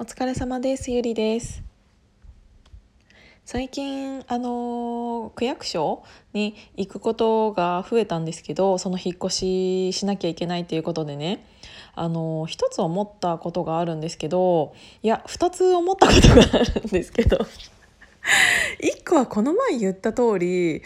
お疲れ様です。ゆりです。最近あの区役所に行くことが増えたんですけどその引っ越ししなきゃいけないっていうことでね。あの一つ思ったことがあるんですけどいや二つ思ったことがあるんですけど。一個はこの前言った通り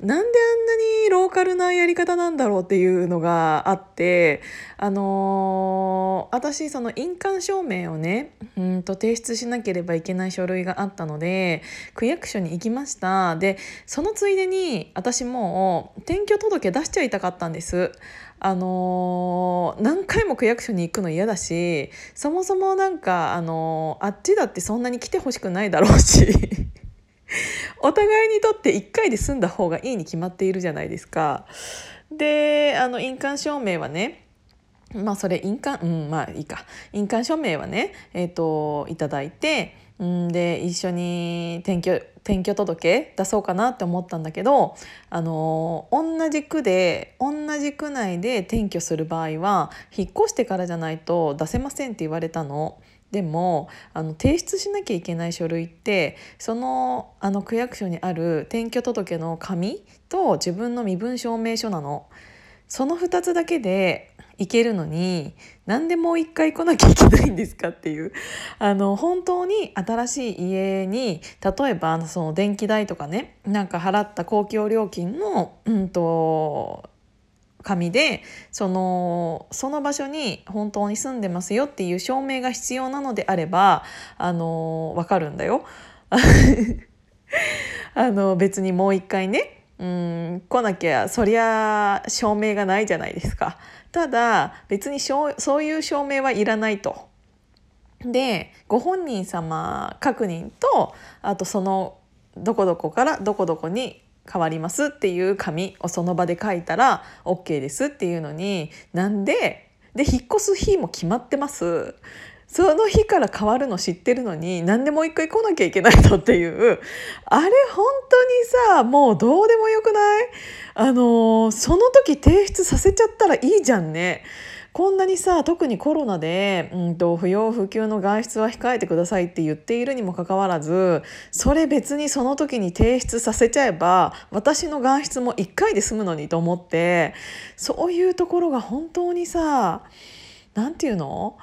なんであんなにローカルなやり方なんだろうっていうのがあってあのー、私その印鑑証明をねうんと提出しなければいけない書類があったので区役所に行きましたでそのついでに私も転居届出しちゃいたかったんです。あのー、何回も区役所に行くの嫌だしそもそもなんか、あのー、あっちだってそんなに来てほしくないだろうし お互いにとって1回で済んだ方がいいに決まっているじゃないですか。であの印鑑証明はねまあそれ印鑑うんまあいいか印鑑証明はねえっ、ー、といただいてんで一緒に転居転居届出そうかなって思ったんだけどあの同じ区で同じ区内で転居する場合は引っ越してからじゃないと出せませんって言われたの。でもあの提出しなきゃいけない書類ってそのあの区役所にある転居届の紙と自分の身分証明書なの。その2つだけで行けるのに何でもう一回来なきゃいけないんですかっていうあの本当に新しい家に例えばその電気代とかねなんか払った公共料金の、うんと紙でそのその場所に本当に住んでますよっていう証明が必要なのであればあの分かるんだよ。あの別にもう一回ねうん来なきゃそりゃ証明がないじゃないですか。ただ別にそういう証明はいらないと。でご本人様確認とあとそのどこどこからどこどこに変わりますっていう紙をその場で書いたら OK ですっていうのになんでで引っ越す日も決まってます。その日から変わるの知ってるのに何でもう一回来なきゃいけないのっていう。あれ本当にさもうどうでもよくない？あのその時提出させちゃったらいいじゃんね。こんなにさ特にコロナで、うんと、不要不急の外出は控えてくださいって言っているにもかかわらずそれ別にその時に提出させちゃえば私の外出も1回で済むのにと思ってそういうところが本当にさ何て言うの？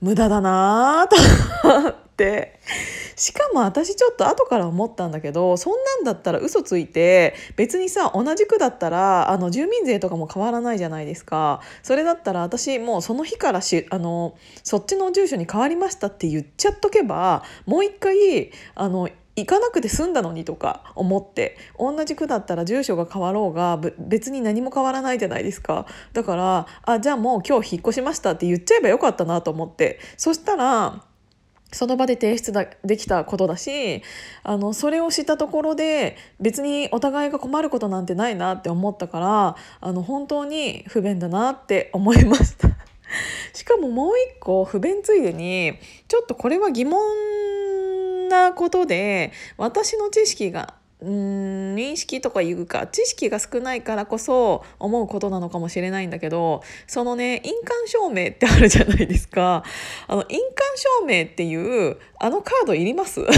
無駄だなと思って。しかも私ちょっと後から思ったんだけどそんなんだったら嘘ついて別にさ同じ区だったらあの住民税とかも変わらないじゃないですかそれだったら私もうその日からしあのそっちの住所に変わりましたって言っちゃっとけばもう一回あの行かなくて済んだのにとか思って同じ区だったら住所が変わろうが別に何も変わらないじゃないですかだからあじゃあもう今日引っ越しましたって言っちゃえばよかったなと思ってそしたらその場で提出だできたことだしあのそれを知ったところで別にお互いが困ることなんてないなって思ったからあの本当に不便だなって思いました。しかももう一個不便ついでにちょっとこれは疑問なことで私の知識がうん認識とかいうか知識が少ないからこそ思うことなのかもしれないんだけどそのね印鑑証明ってあるじゃないですか。あの印鑑証明っていうあのカードいります？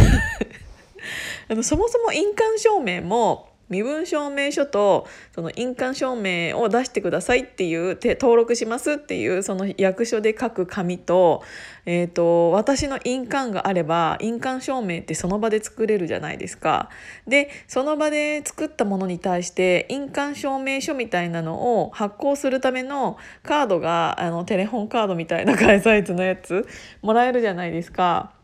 あのそもそも印鑑証明も身分証明書とその印鑑証明を出してくださいっていう登録しますっていうその役所で書く紙と,、えーと、私の印鑑があれば印鑑証明ってその場で作れるじゃないですか。でその場で作ったものに対して印鑑証明書みたいなのを発行するためのカードがあのテレホンカードみたいなサイズのやつもらえるじゃないですか。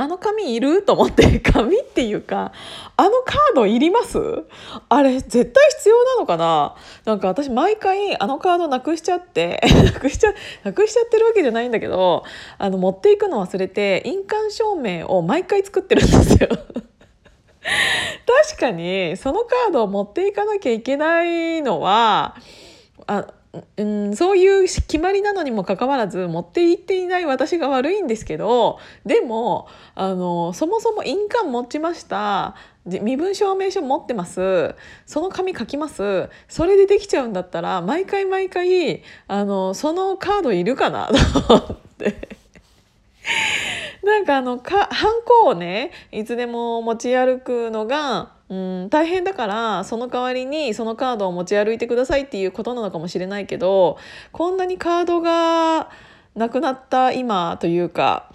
あの紙いる？と思って。紙っていうかあのカードいります？あれ絶対必要なのかな？なんか私毎回あのカードなくしちゃってなくしちゃなくしちゃってるわけじゃないんだけどあの持っていくの忘れて印鑑証明を毎回作ってるんですよ。確かにそのカードを持っていかなきゃいけないのはあうん、そういう決まりなのにもかかわらず持って行っていない私が悪いんですけどでもあのそもそも印鑑持ちました。身分証明書持ってます。その紙書きます。それでできちゃうんだったら毎回毎回あのそのカードいるかな？と思って。なんかあのかハンコをねいつでも持ち歩くのがうん大変だからその代わりにそのカードを持ち歩いてくださいっていうことなのかもしれないけどこんなにカードがなくなった今というか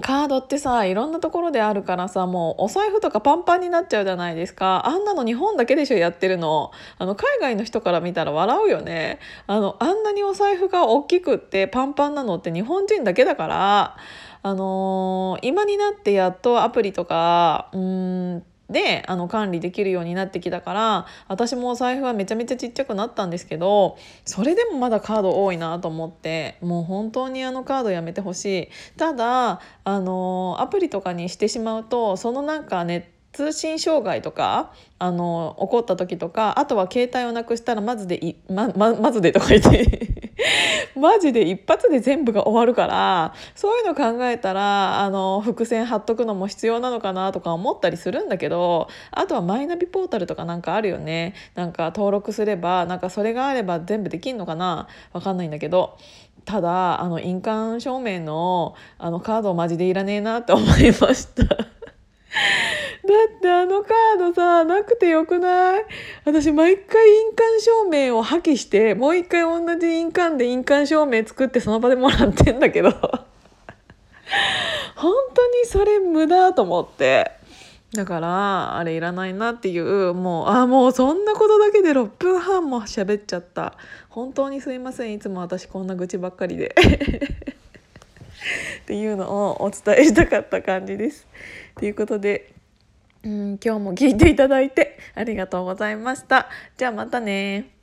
カードってさいろんなところであるからさもうお財布とかパンパンになっちゃうじゃないですか。あんなの日本だけでしょやってるの。あの海外の人から見たら笑うよね。あのあんなにお財布が大きくってパンパンなのって日本人だけだからあのー、今になってやっとアプリとかうんであの管理できるようになってきたから私もお財布はめちゃめちゃちっちゃくなったんですけどそれでもまだカード多いなと思ってもう本当にあのカードやめてほしい。ただあのアプリとかにしてしまうとそのなんかネット通信障害とかあの起こった時とかあとは携帯をなくしたらまずでいまままずでとか言って マジで一発で全部が終わるからそういうの考えたらあの伏線貼っとくのも必要なのかなとか思ったりするんだけどあとはマイナビポータルとかなんかあるよねなんか登録すればなんかそれがあれば全部できんのかな？わかんないんだけど。ただあの印鑑証明のあのカードマジでいらねえなって思いましたってあのカードさなくてよくない？私毎回印鑑証明を破棄してもう一回同じ印鑑で印鑑証明作ってその場でもらってんだけど。本当にそれ無駄と思って。だからあれいらないなっていうもうあもうそんなことだけで6分半も喋っちゃった。本当にすいません。いつも私こんな愚痴ばっかりで。っていうのをお伝えしたかった感じです。ということでうん今日も聞いていただいてありがとうございました。じゃあまたね